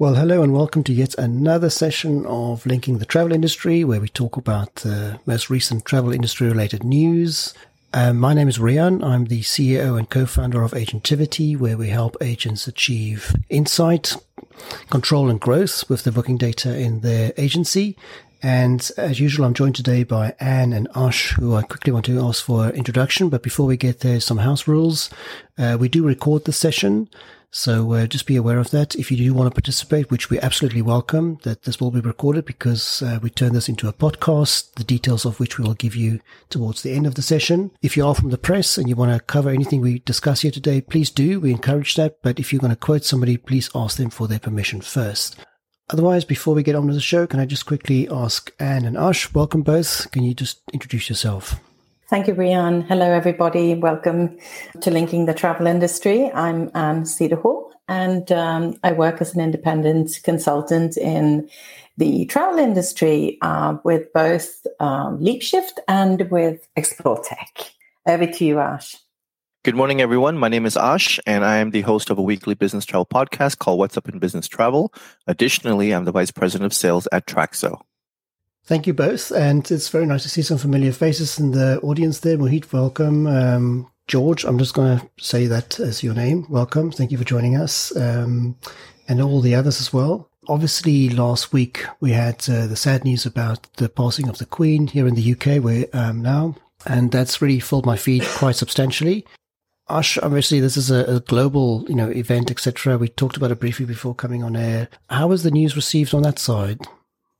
Well, hello and welcome to yet another session of Linking the Travel Industry, where we talk about the most recent travel industry related news. Um, my name is Rian. I'm the CEO and co-founder of Agentivity, where we help agents achieve insight, control and growth with the booking data in their agency. And as usual, I'm joined today by Anne and Ash, who I quickly want to ask for introduction. But before we get there, some house rules. Uh, we do record the session. So uh, just be aware of that. If you do want to participate, which we absolutely welcome, that this will be recorded because uh, we turn this into a podcast, the details of which we will give you towards the end of the session. If you are from the press and you want to cover anything we discuss here today, please do. We encourage that. But if you're going to quote somebody, please ask them for their permission first. Otherwise, before we get on with the show, can I just quickly ask Anne and Ash, welcome both. Can you just introduce yourself? Thank you, Rian. Hello, everybody. Welcome to Linking the Travel Industry. I'm Anne Cederhall, and um, I work as an independent consultant in the travel industry uh, with both um, LeapShift and with Explore Tech. Over to you, Ash. Good morning, everyone. My name is Ash, and I am the host of a weekly business travel podcast called What's Up in Business Travel. Additionally, I'm the vice president of sales at Traxo. Thank you both. And it's very nice to see some familiar faces in the audience there. Mohit, welcome. Um, George, I'm just going to say that as your name. Welcome. Thank you for joining us. Um, and all the others as well. Obviously, last week we had uh, the sad news about the passing of the Queen here in the UK, where I am now. And that's really filled my feed quite substantially. Ash, obviously, this is a, a global, you know, event, etc. We talked about it briefly before coming on air. How was the news received on that side?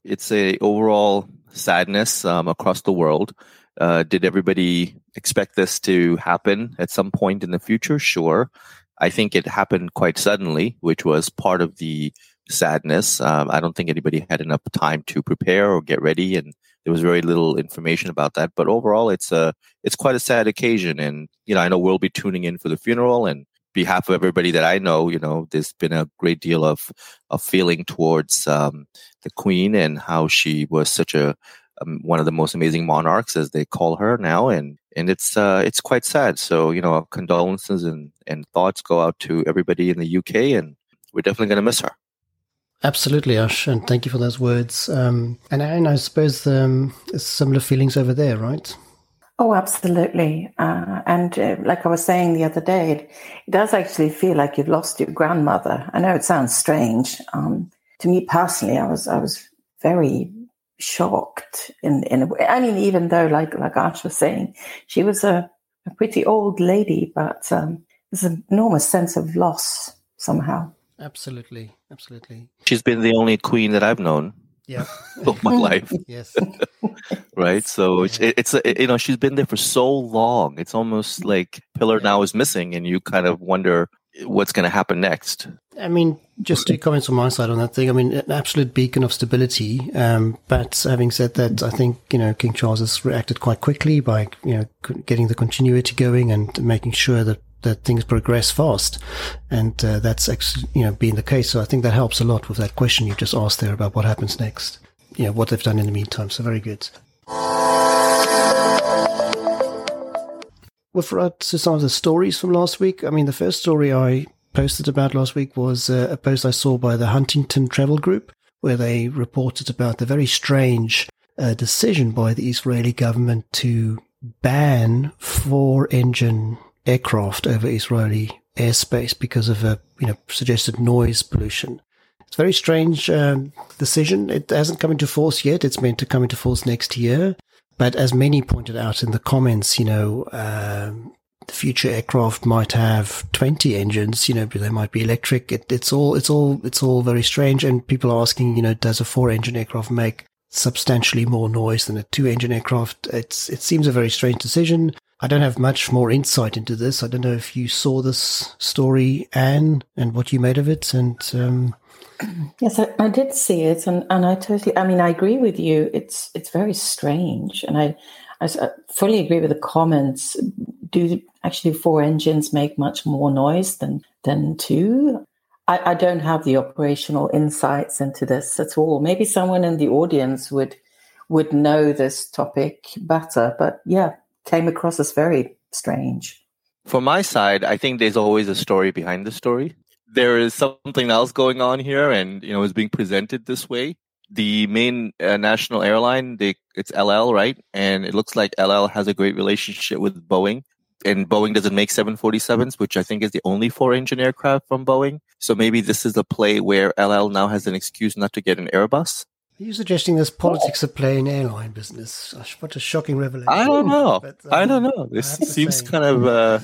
It's a overall sadness um, across the world. Uh, did everybody expect this to happen at some point in the future? Sure. I think it happened quite suddenly, which was part of the sadness. Um, I don't think anybody had enough time to prepare or get ready, and there was very little information about that. But overall, it's a it's quite a sad occasion, and you know I know we'll be tuning in for the funeral, and behalf of everybody that I know, you know, there's been a great deal of of feeling towards um, the Queen and how she was such a um, one of the most amazing monarchs, as they call her now, and and it's uh, it's quite sad. So you know, condolences and and thoughts go out to everybody in the UK, and we're definitely going to miss her. Absolutely, Ash, and thank you for those words. Um, and I suppose um, similar feelings over there, right? Oh, absolutely. Uh, and uh, like I was saying the other day, it, it, does actually feel like you've lost your grandmother. I know it sounds strange. Um, to me personally, I was I was very shocked in in a way. I mean, even though like like Ash was saying, she was a, a pretty old lady, but um, there's an enormous sense of loss somehow. Absolutely, absolutely. She's been the only queen that I've known yeah. of my life. Yes. Right? So it's it's you know she's been there for so long. It's almost like pillar yeah. now is missing and you kind of wonder what's going to happen next. I mean just two comments on my side on that thing. I mean an absolute beacon of stability um, but having said that i think you know king charles has reacted quite quickly by you know getting the continuity going and making sure that that things progress fast, and uh, that's actually you know being the case. So I think that helps a lot with that question you just asked there about what happens next. You know what they've done in the meantime. So very good. With regard to some of the stories from last week, I mean the first story I posted about last week was uh, a post I saw by the Huntington Travel Group, where they reported about the very strange uh, decision by the Israeli government to ban four engine aircraft over Israeli airspace because of a you know suggested noise pollution. It's a very strange um, decision. It hasn't come into force yet. It's meant to come into force next year. But as many pointed out in the comments, you know, um, the future aircraft might have 20 engines, you know, they might be electric. It, it's all, it's all, it's all very strange. And people are asking, you know, does a four engine aircraft make substantially more noise than a two engine aircraft? It's, it seems a very strange decision. I don't have much more insight into this. I don't know if you saw this story, Anne, and what you made of it. And um... yes, I, I, did see it, and, and I totally. I mean, I agree with you. It's it's very strange, and I I fully agree with the comments. Do actually four engines make much more noise than than two? I, I don't have the operational insights into this at all. Maybe someone in the audience would would know this topic better. But yeah, came across as very strange. For my side, I think there's always a story behind the story. there is something else going on here, and you know, is being presented this way. The main uh, national airline, they, it's El Al, right? And it looks like El Al has a great relationship with Boeing and Boeing doesn't make 747s, which I think is the only four engine aircraft from Boeing. So maybe this is a play where El Al now has an excuse not to get an Airbus. Are you suggesting there's politics at play in airline business? What a shocking revelation! I don't know. But, um, I don't know. This seems say, kind of. Uh,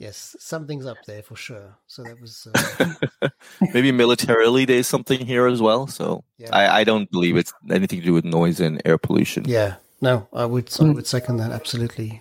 yes, something's up there for sure. So that was uh, maybe militarily. There's something here as well. So yeah. I, I don't believe it's anything to do with noise and air pollution. Yeah, no, I would I would second that absolutely.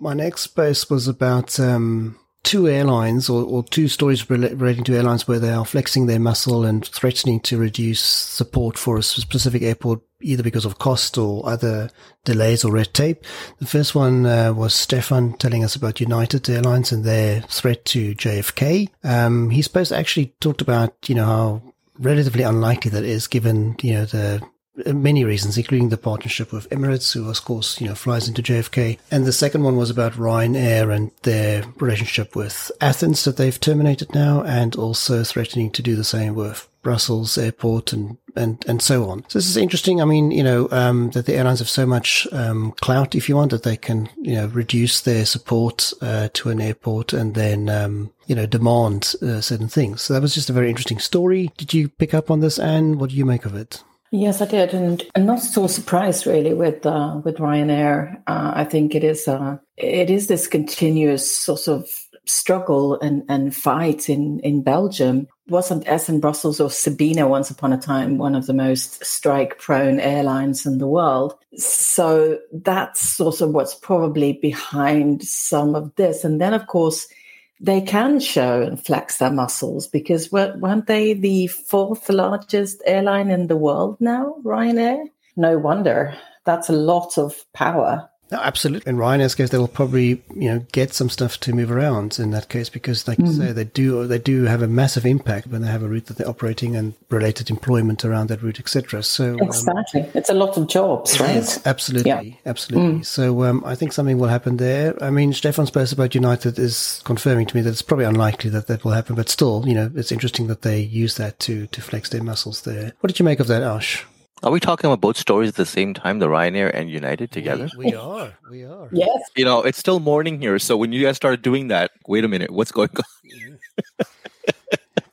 My next post was about um, two airlines or, or, two stories relating to airlines where they are flexing their muscle and threatening to reduce support for a specific airport, either because of cost or other delays or red tape. The first one uh, was Stefan telling us about United Airlines and their threat to JFK. Um, he's supposed to actually talked about, you know, how relatively unlikely that is given, you know, the many reasons, including the partnership with Emirates, who of course, you know, flies into JFK. And the second one was about Ryanair and their relationship with Athens that they've terminated now and also threatening to do the same with Brussels airport and, and, and so on. So this is interesting. I mean, you know, um, that the airlines have so much, um, clout, if you want, that they can, you know, reduce their support, uh, to an airport and then, um, you know, demand uh, certain things. So that was just a very interesting story. Did you pick up on this, Anne? What do you make of it? Yes, I did, and I'm not so surprised really with uh, with Ryanair. Uh, I think it is uh, it is this continuous sort of struggle and, and fight in in Belgium. Wasn't SN Brussels or Sabena once upon a time one of the most strike prone airlines in the world? So that's sort of what's probably behind some of this. And then, of course, they can show and flex their muscles because weren't they the fourth largest airline in the world now, Ryanair? No wonder. That's a lot of power. No, absolutely. In Ryanair's case, they will probably, you know, get some stuff to move around in that case because, like mm. you say, they do they do have a massive impact when they have a route that they're operating and related employment around that route, etc. So um, exactly, um, it's a lot of jobs, right? absolutely, yeah. absolutely. Mm. So um, I think something will happen there. I mean, Stefan's post about United is confirming to me that it's probably unlikely that that will happen, but still, you know, it's interesting that they use that to to flex their muscles there. What did you make of that, Ash? Are we talking about both stories at the same time, the Ryanair and United together? We, we are. We are. Yes. You know, it's still morning here, so when you guys started doing that, wait a minute, what's going on?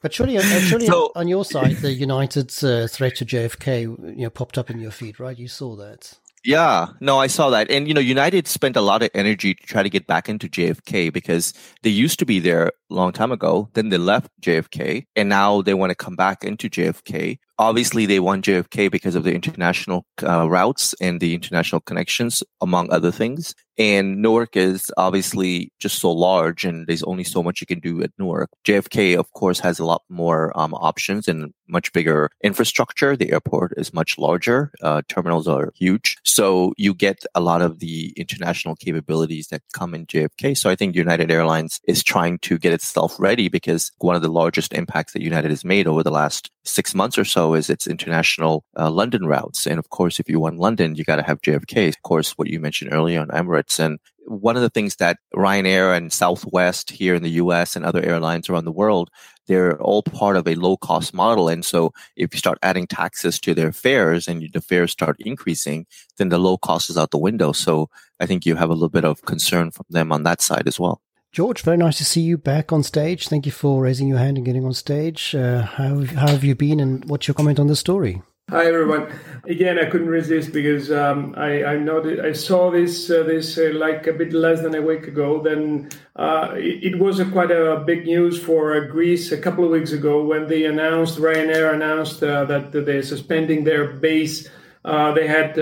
but surely, uh, surely so, on your side, the United uh, threat to JFK, you know, popped up in your feed, right? You saw that. Yeah, no, I saw that. And, you know, United spent a lot of energy to try to get back into JFK because they used to be there a long time ago. Then they left JFK and now they want to come back into JFK. Obviously, they want JFK because of the international uh, routes and the international connections, among other things. And Newark is obviously just so large and there's only so much you can do at Newark. JFK, of course, has a lot more um, options and much bigger infrastructure. The airport is much larger. Uh, terminals are huge. So you get a lot of the international capabilities that come in JFK. So I think United Airlines is trying to get itself ready because one of the largest impacts that United has made over the last six months or so is its international uh, London routes. And of course, if you want London, you got to have JFK. Of course, what you mentioned earlier on Emirates and one of the things that Ryanair and Southwest here in the US and other airlines around the world, they're all part of a low cost model. And so if you start adding taxes to their fares and the fares start increasing, then the low cost is out the window. So I think you have a little bit of concern from them on that side as well. George, very nice to see you back on stage. Thank you for raising your hand and getting on stage. Uh, how, how have you been and what's your comment on the story? Hi everyone. Again, I couldn't resist because um, I I I saw this uh, this uh, like a bit less than a week ago. Then uh, it, it, was a quite a big news for uh, Greece a couple of weeks ago when they announced Ryanair announced uh, that they're suspending their base. Uh, they had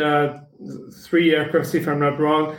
three aircrafts, if I'm not wrong,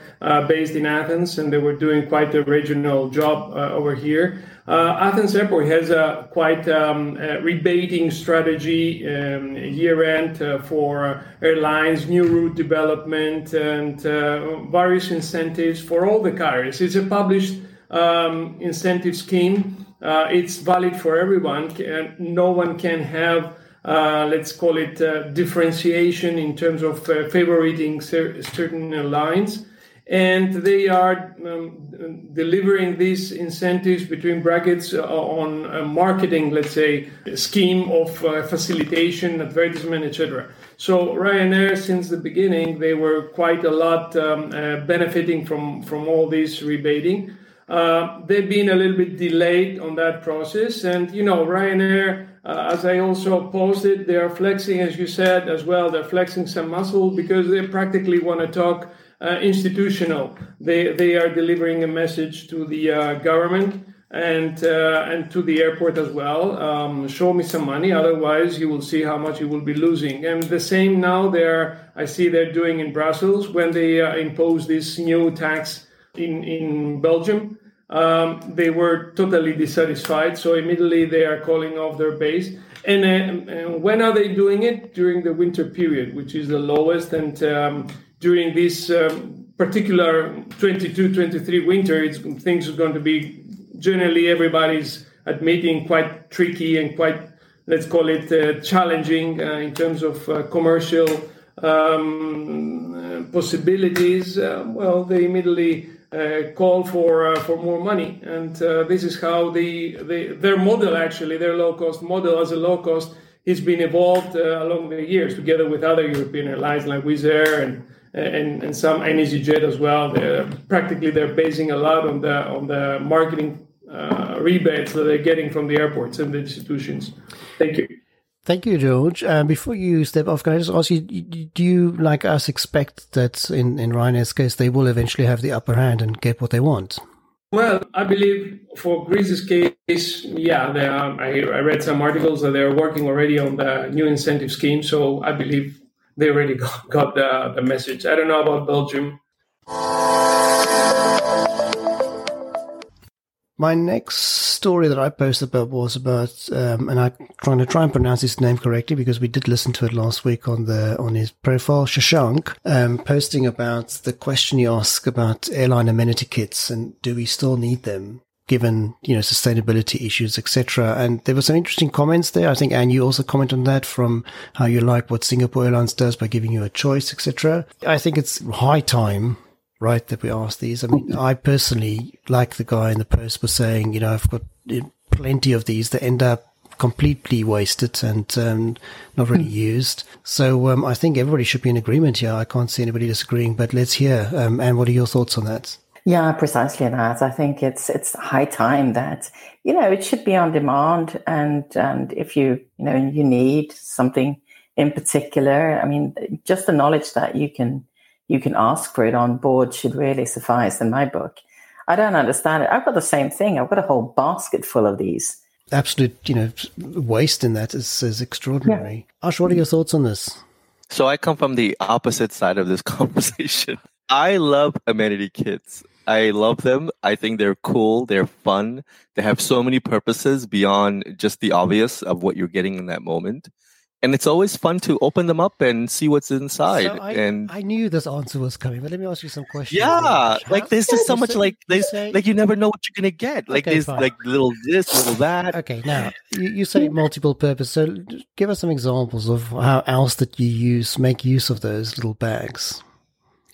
based in Athens, and they were doing quite a regional job over here. Uh, Athens Airport has a quite um, a rebating strategy um, year end uh, for airlines, new route development, and uh, various incentives for all the carriers. It's a published um, incentive scheme. Uh, it's valid for everyone. And no one can have, uh, let's call it, uh, differentiation in terms of favoriting certain lines. and they are um, delivering these incentives between brackets uh, on a marketing, let's say, scheme of uh, facilitation, advertisement, etc. So Ryanair, since the beginning, they were quite a lot um, uh, benefiting from from all this rebating. Uh, they've been a little bit delayed on that process, and you know Ryanair. Uh, as I also posted, they are flexing, as you said as well. They're flexing some muscle because they practically want to talk uh, institutional. They they are delivering a message to the uh, government and uh, and to the airport as well. Um, show me some money, otherwise you will see how much you will be losing. And the same now they're I see they're doing in Brussels when they uh, impose this new tax in in Belgium. Um, they were totally dissatisfied, so immediately they are calling off their base. And, uh, and when are they doing it? During the winter period, which is the lowest, and um, during this um, particular 22 23 winter, things are going to be generally everybody's admitting quite tricky and quite, let's call it uh, challenging uh, in terms of uh, commercial um, possibilities. Uh, well, they immediately call for uh, for more money, and this is how the, the their model actually their low cost model as a low cost has been evolved along the years together with other European airlines like Wizz Air and and, and some EasyJet as well. They're practically they're basing a lot on the on the marketing uh, rebates that they're getting from the airports and the institutions. Thank you. Thank you, George. Uh, before you step off, can I just ask you, do you, like us, expect that in, in Ryanair's case, they will eventually have the upper hand and get what they want? Well, I believe for Greece's case, yeah, are, I, I, read some articles that they're working already on the new incentive scheme. So I believe they already got, got the, the message. I don't know about Belgium. My next story that I posted about was about, um, and I'm trying to try and pronounce his name correctly because we did listen to it last week on the on his profile. Shashank um, posting about the question he asked about airline amenity kits and do we still need them given you know sustainability issues, etc. And there were some interesting comments there. I think Anne, you also comment on that from how you like what Singapore Airlines does by giving you a choice, etc. I think it's high time right that we ask these. I mean, I personally, like the guy in the post was saying, you know, I've got plenty of these that end up completely wasted and um, not really hmm. used. So um, I think everybody should be in agreement here. I can't see anybody disagreeing, but let's hear. Um, and what are your thoughts on that? Yeah, precisely that. I think it's it's high time that you know it should be on demand, and and if you you know you need something in particular, I mean, just the knowledge that you can you can ask for it on board should really suffice in my book. I don't understand it. I've got the same thing. I've got a whole basket full of these. Absolute, you know, waste in that is, is extraordinary. Yeah. Ash, what are your thoughts on this? So I come from the opposite side of this conversation. I love amenity kits. I love them. I think they're cool. They're fun. They have so many purposes beyond just the obvious of what you're getting in that moment and it's always fun to open them up and see what's inside. So I, and I knew this answer was coming, but let me ask you some questions. Yeah, like there's just so much say, like there's say, like you never know what you're gonna get. Like okay, there's fine. like little this, little that. Okay, now you, you say multiple purpose. So give us some examples of how else that you use make use of those little bags.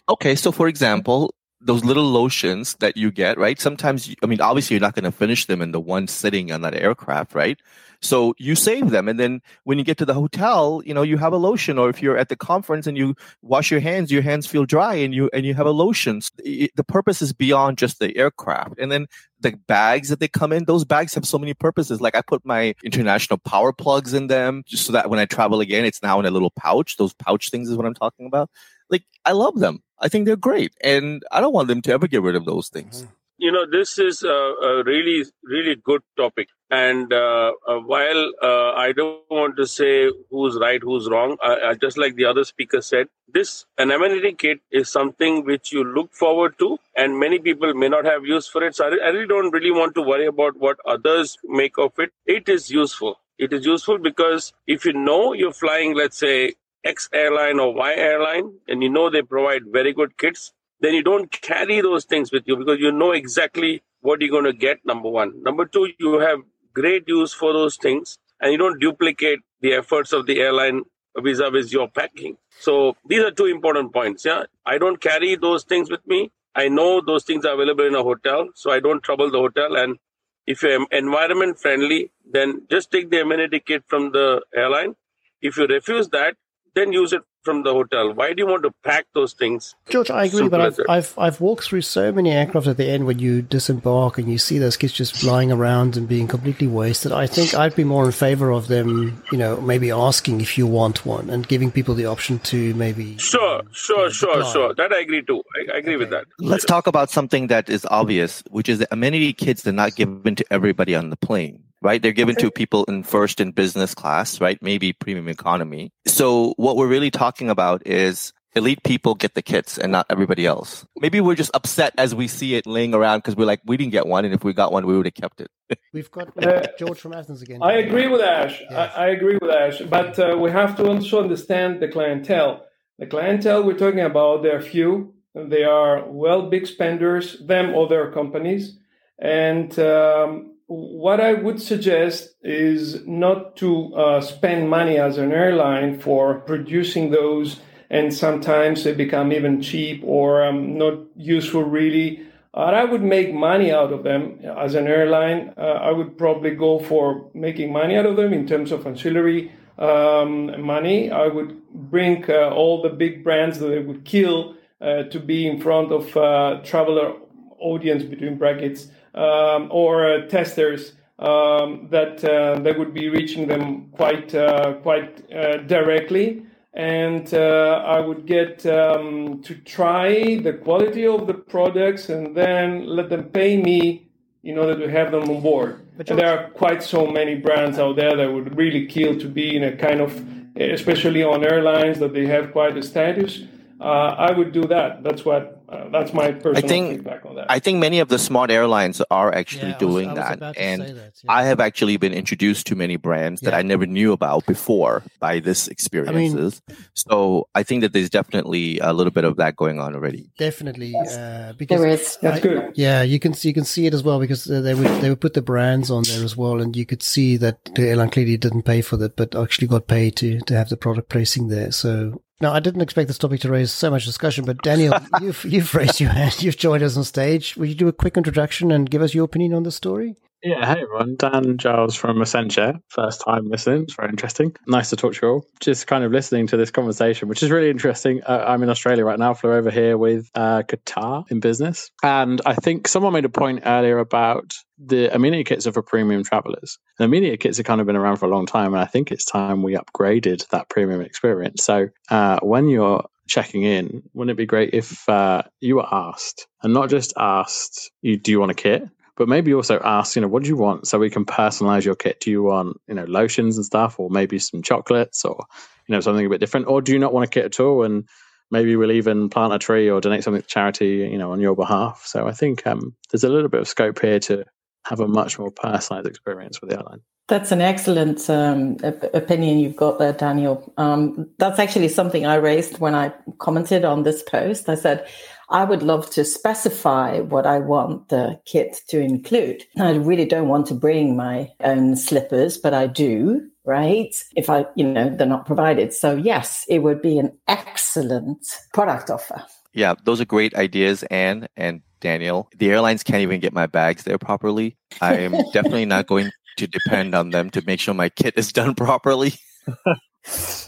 Okay, so for example, those little lotions that you get, right? Sometimes, I mean, obviously, you're not going to finish them in the one sitting on that aircraft, right? So you save them. And then when you get to the hotel, you know, you have a lotion. Or if you're at the conference and you wash your hands, your hands feel dry and you, and you have a lotion. So it, the purpose is beyond just the aircraft. And then the bags that they come in, those bags have so many purposes. Like I put my international power plugs in them just so that when I travel again, it's now in a little pouch. Those pouch things is what I'm talking about. Like I love them. I think they're great. And I don't want them to ever get rid of those things. Mm-hmm you know this is a, a really really good topic and uh, uh, while uh, i don't want to say who's right who's wrong I, just like the other speaker said this an amenity kit is something which you look forward to and many people may not have use for it so I, I really don't really want to worry about what others make of it it is useful it is useful because if you know you're flying let's say X airline or Y airline and you know they provide very good kits then you don't carry those things with you because you know exactly what you're going to get, number one. Number two, you have great use for those things and you don't duplicate the efforts of the airline vis-a-vis your packing. So these are two important points. Yeah, I don't carry those things with me. I know those things are available in a hotel, so I don't trouble the hotel. And if you're environment friendly, then just take the amenity kit from the airline. If you refuse that, then use it from the hotel. Why do you want to pack those things? George, I agree, but I've, I've, I've walked through so many aircraft at the end when you disembark and you see those kids just flying around and being completely wasted. I think I'd be more in favor of them, you know, maybe asking if you want one and giving people the option to maybe. Sure, sure, sure, sure. That I agree too. I, I agree okay. with that. Let's talk about something that is obvious, which is that amenity kits are not given to everybody on the plane right? They're given to people in first and business class, right? Maybe premium economy. So what we're really talking about is elite people get the kits and not everybody else. Maybe we're just upset as we see it laying around because we're like, we didn't get one. And if we got one, we would have kept it. We've got uh, George from Athens again. I agree with Ash. Yes. I, I, agree with Ash. But uh, we have to also understand the clientele. The clientele we're talking about, they're few. They are well big spenders, them or their companies. And um, what I would suggest is not to uh, spend money as an airline for producing those, and sometimes they become even cheap or um, not useful really. Uh, I would make money out of them as an airline. Uh, I would probably go for making money out of them in terms of ancillary um, money. I would bring uh, all the big brands that they would kill uh, to be in front of uh, traveler audience between brackets um, or uh, testers um, that uh, that would be reaching them quite uh, quite directly and uh, I would get um, to try the quality of the products and then let them pay me in order to have them on board. and there are quite so many brands out there that would really kill to be in a kind of, especially on airlines that they have quite a status. Uh, I would do that. That's what uh, that's my personal I think, feedback on that. I think many of the smart airlines are actually yeah, doing was, that, and that, yeah. I have actually been introduced to many brands yeah. that I never knew about before by this experiences. I mean, so I think that there's definitely a little bit of that going on already. Definitely, uh, because there is. That's I, good. Yeah, you can see you can see it as well because uh, they would they would put the brands on there as well, and you could see that the airline clearly didn't pay for that, but actually got paid to to have the product placing there. So now, I didn't expect this topic to raise so much discussion, but Daniel, you've, you've raised your hand. You've joined us on stage. Will you do a quick introduction and give us your opinion on the story? Yeah, hey everyone. Dan Giles from Accenture. First time listening. It's very interesting. Nice to talk to you all. Just kind of listening to this conversation, which is really interesting. Uh, I'm in Australia right now, flew over here with uh, Qatar in business. And I think someone made a point earlier about the amenity kits are for premium travelers. The amenity kits have kind of been around for a long time. And I think it's time we upgraded that premium experience. So uh, when you're checking in, wouldn't it be great if uh, you were asked, and not just asked, you, do you want a kit? But maybe also ask, you know, what do you want so we can personalize your kit? Do you want, you know, lotions and stuff, or maybe some chocolates, or you know, something a bit different, or do you not want a kit at all? And maybe we'll even plant a tree or donate something to charity, you know, on your behalf. So I think um, there's a little bit of scope here to have a much more personalized experience with the airline. That's an excellent um, opinion you've got there, Daniel. Um, that's actually something I raised when I commented on this post. I said, I would love to specify what I want the kit to include. I really don't want to bring my own slippers, but I do, right? If I, you know, they're not provided. So, yes, it would be an excellent product offer. Yeah, those are great ideas, Anne and Daniel. The airlines can't even get my bags there properly. I am definitely not going to depend on them to make sure my kit is done properly.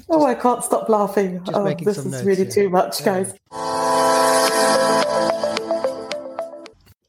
oh, I can't stop laughing. oh, this is notes, really yeah. too much, yeah. guys.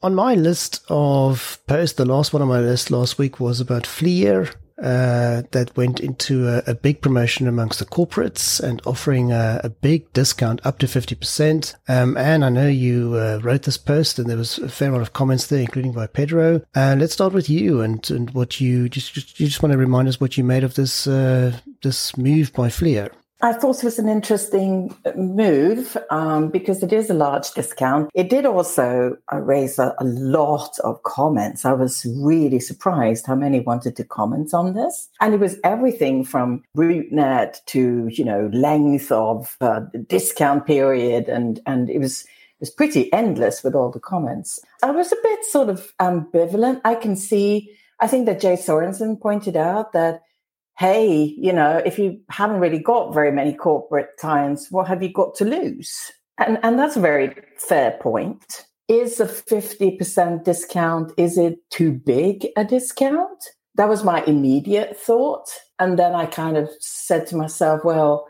On my list of posts, the last one on my list last week was about Flyr, uh, that went into a, a, big promotion amongst the corporates and offering a, a big discount up to 50%. Um, and I know you uh, wrote this post and there was a fair amount of comments there, including by Pedro. Uh, let's start with you and, and what you just, just, you just want to remind us what you made of this, uh, this move by Flyr. I thought it was an interesting move um, because it is a large discount. It did also uh, raise a, a, lot of comments. I was really surprised how many wanted to comment on this. And it was everything from net to, you know, length of uh, discount period. And, and it was, it was pretty endless with all the comments. I was a bit sort of ambivalent. I can see, I think that Jay Sorensen pointed out that hey, you know, if you haven't really got very many corporate clients, what have you got to lose? And, and that's a very fair point. Is a 50% discount, is it too big a discount? That was my immediate thought. And then I kind of said to myself, well,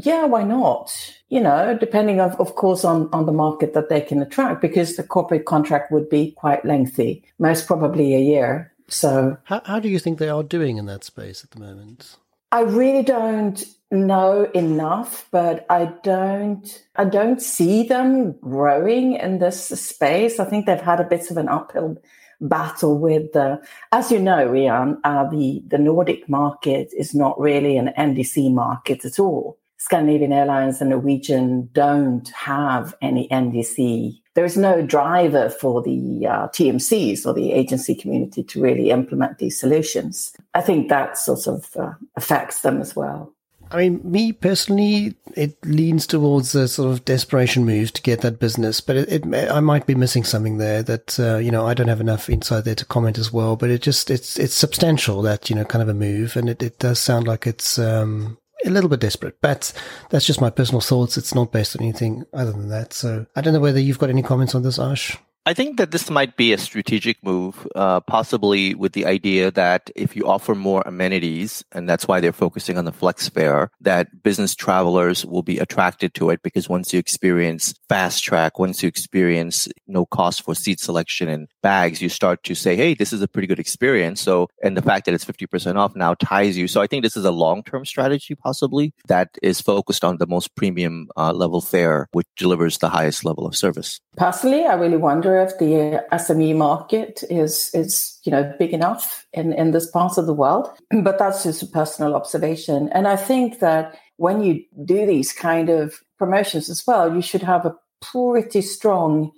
yeah, why not? You know, depending of, of course on, on the market that they can attract, because the corporate contract would be quite lengthy, most probably a year. So how, how do you think they are doing in that space at the moment? I really don't know enough, but I don't I don't see them growing in this space. I think they've had a bit of an uphill battle with the, as you know, Rian, uh, the the Nordic market is not really an NDC market at all. Scandinavian Airlines and Norwegian don't have any NDC. There is no driver for the uh, TMCs or the agency community to really implement these solutions. I think that sort of uh, affects them as well. I mean, me personally, it leans towards a sort of desperation move to get that business, but it, it I might be missing something there that uh, you know I don't have enough insight there to comment as well. But it just it's it's substantial that you know kind of a move, and it, it does sound like it's um, a little bit desperate. But that's just my personal thoughts. It's not based on anything other than that. So I don't know whether you've got any comments on this, Ash. I think that this might be a strategic move, uh, possibly with the idea that if you offer more amenities, and that's why they're focusing on the flex fare, that business travelers will be attracted to it because once you experience fast track, once you experience no cost for seat selection and bags, you start to say, hey, this is a pretty good experience. So, and the fact that it's 50% off now ties you. So I think this is a long term strategy, possibly, that is focused on the most premium uh, level fare, which delivers the highest level of service. Personally, I really wonder if the SME market is is you know big enough in in this part of the world. But that's just a personal observation, and I think that when you do these kind of promotions as well, you should have a pretty strong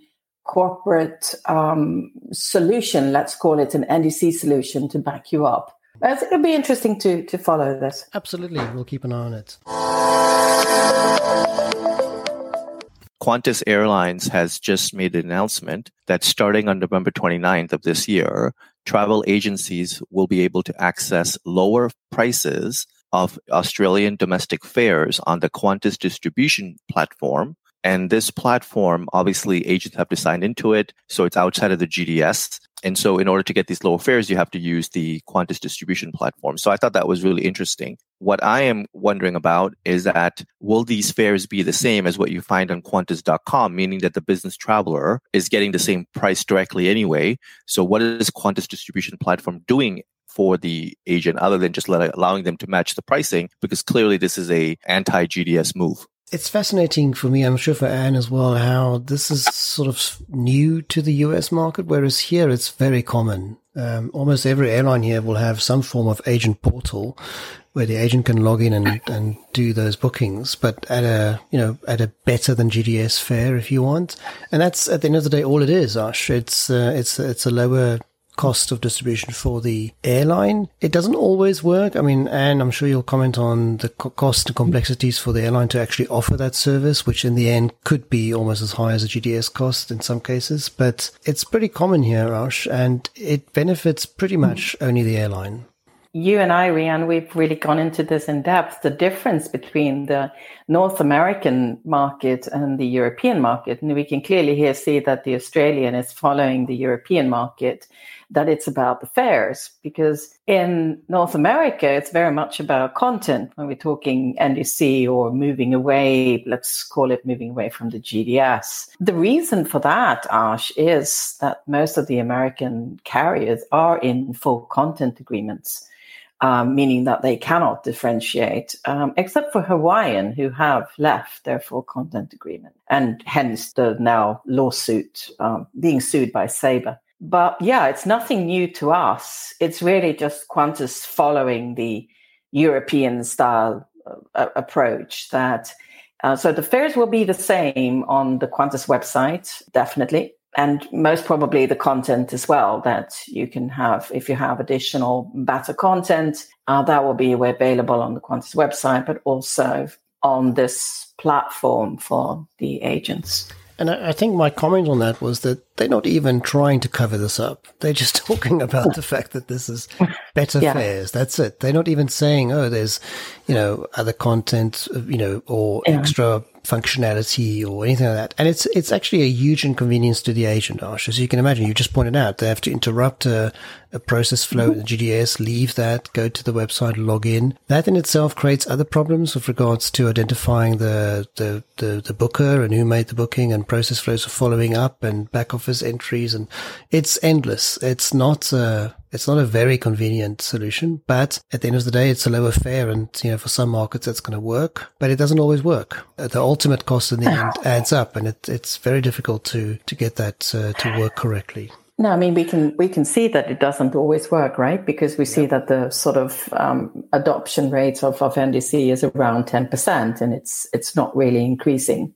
corporate um, solution. Let's call it an NDC solution to back you up. It'll be interesting to to follow this. Absolutely, we'll keep an eye on it. Qantas Airlines has just made an announcement that starting on November 29th of this year, travel agencies will be able to access lower prices of Australian domestic fares on the Qantas distribution platform. And this platform, obviously, agents have to sign into it. So it's outside of the GDS. And so, in order to get these lower fares, you have to use the Qantas distribution platform. So, I thought that was really interesting. What I am wondering about is that will these fares be the same as what you find on Qantas.com, meaning that the business traveler is getting the same price directly anyway? So, what is Qantas distribution platform doing for the agent other than just let, allowing them to match the pricing? Because clearly, this is a anti GDS move it's fascinating for me, I'm sure for Anne as well, how this is sort of new to the US market, whereas here it's very common. Um, almost every airline here will have some form of agent portal where the agent can log in and, and do those bookings, but at a, you know, at a better than GDS fare if you want. And that's at the end of the day all it is, Ash. It's, uh, it's, it's a lower cost of distribution for the airline. It doesn't always work. I mean, and I'm sure you'll comment on the cost and complexities for the airline to actually offer that service, which in the end could be almost as high as a GDS cost in some cases. But it's pretty common here, Ash, and it benefits pretty much only the airline you and I, Rian, we've really gone into this in depth. The difference between the North American market and the European market, and we can clearly here see that the Australian is following the European market that it's about the fares because in North America, it's very much about content when we're talking NDC or moving away, let's call it moving away from the GDS. The reason for that, Ash, is that most of the American carriers are in full content agreements. Um, meaning that they cannot differentiate, um, except for Hawaiian, who have left their full content agreement, and hence the now lawsuit um, being sued by Sabre. But yeah, it's nothing new to us. It's really just Qantas following the European style uh, approach that. Uh, so the fares will be the same on the Qantas website, definitely. And most probably the content as well that you can have. If you have additional better content, uh, that will be available on the Qantas website, but also on this platform for the agents. And I, think my comment on that was that they're not even trying to cover this up. They're just talking about the fact that this is better yeah. fares. That's it. They're not even saying, oh, there's, you know, other content, uh, you know, or yeah. extra functionality or anything like that. And it's it's actually a huge inconvenience to the agent, Ash. As you can imagine, you just pointed out, they have to interrupt a, a process flow in the GDS, leave that, go to the website, log in. That in itself creates other problems with regards to identifying the, the, the, the booker and who made the booking and process flows for following up and back office entries. And it's endless. It's not, uh, it's not a very convenient solution, but at the end of the day, it's a lower fare. And, you know, for some markets, that's going to work, but it doesn't always work. Uh, the ultimate cost in the end adds up and it, it's very difficult to, to get that uh, to work correctly. No, I mean we can we can see that it doesn't always work, right? Because we see that the sort of um, adoption rates of, of NDC is around ten percent, and it's it's not really increasing.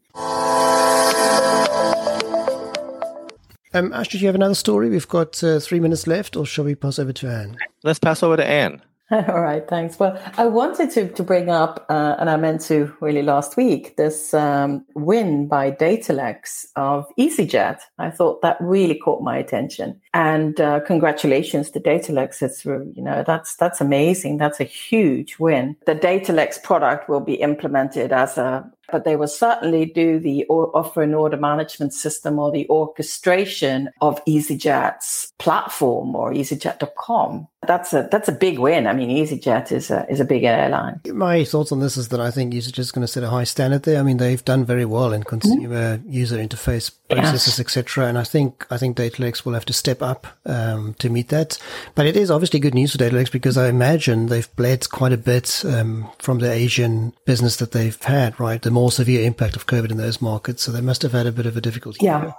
Um, Ash, did you have another story? We've got uh, three minutes left, or shall we pass over to Anne? Let's pass over to Anne. All right, thanks. Well, I wanted to, to bring up, uh, and I meant to really last week, this um, win by Datalex of EasyJet. I thought that really caught my attention. And uh, congratulations to Datalex. It's, you know, that's, that's amazing. That's a huge win. The Datalex product will be implemented as a but they will certainly do the offer and order management system or the orchestration of EasyJet's platform or EasyJet.com. That's a that's a big win. I mean, EasyJet is a is a big airline. My thoughts on this is that I think EasyJet is going to set a high standard there. I mean, they've done very well in consumer mm-hmm. user interface processes, yes. etc. And I think I think Datalex will have to step up um, to meet that. But it is obviously good news for Datalex because I imagine they've bled quite a bit um, from the Asian business that they've had. Right, the more severe impact of COVID in those markets. So they must have had a bit of a difficulty. Yeah.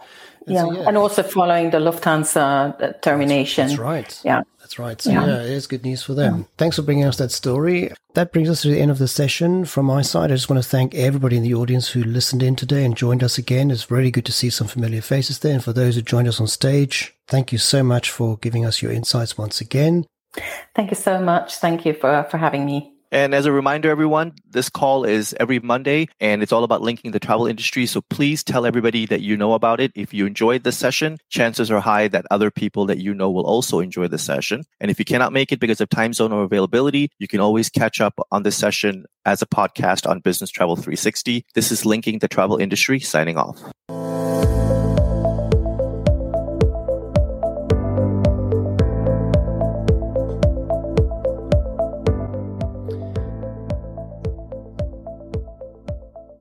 And yeah. So, yeah. And also following the Lufthansa uh, termination. That's, that's right. Yeah. That's right. So yeah. yeah. it is good news for them. Yeah. Thanks for bringing us that story. That brings us to the end of the session. From my side, I just want to thank everybody in the audience who listened in today and joined us again. It's really good to see some familiar faces there. And for those who joined us on stage, thank you so much for giving us your insights once again. Thank you so much. Thank you for, for having me. And as a reminder, everyone, this call is every Monday and it's all about linking the travel industry. So please tell everybody that you know about it. If you enjoyed the session, chances are high that other people that you know will also enjoy the session. And if you cannot make it because of time zone or availability, you can always catch up on this session as a podcast on Business Travel 360. This is linking the travel industry signing off.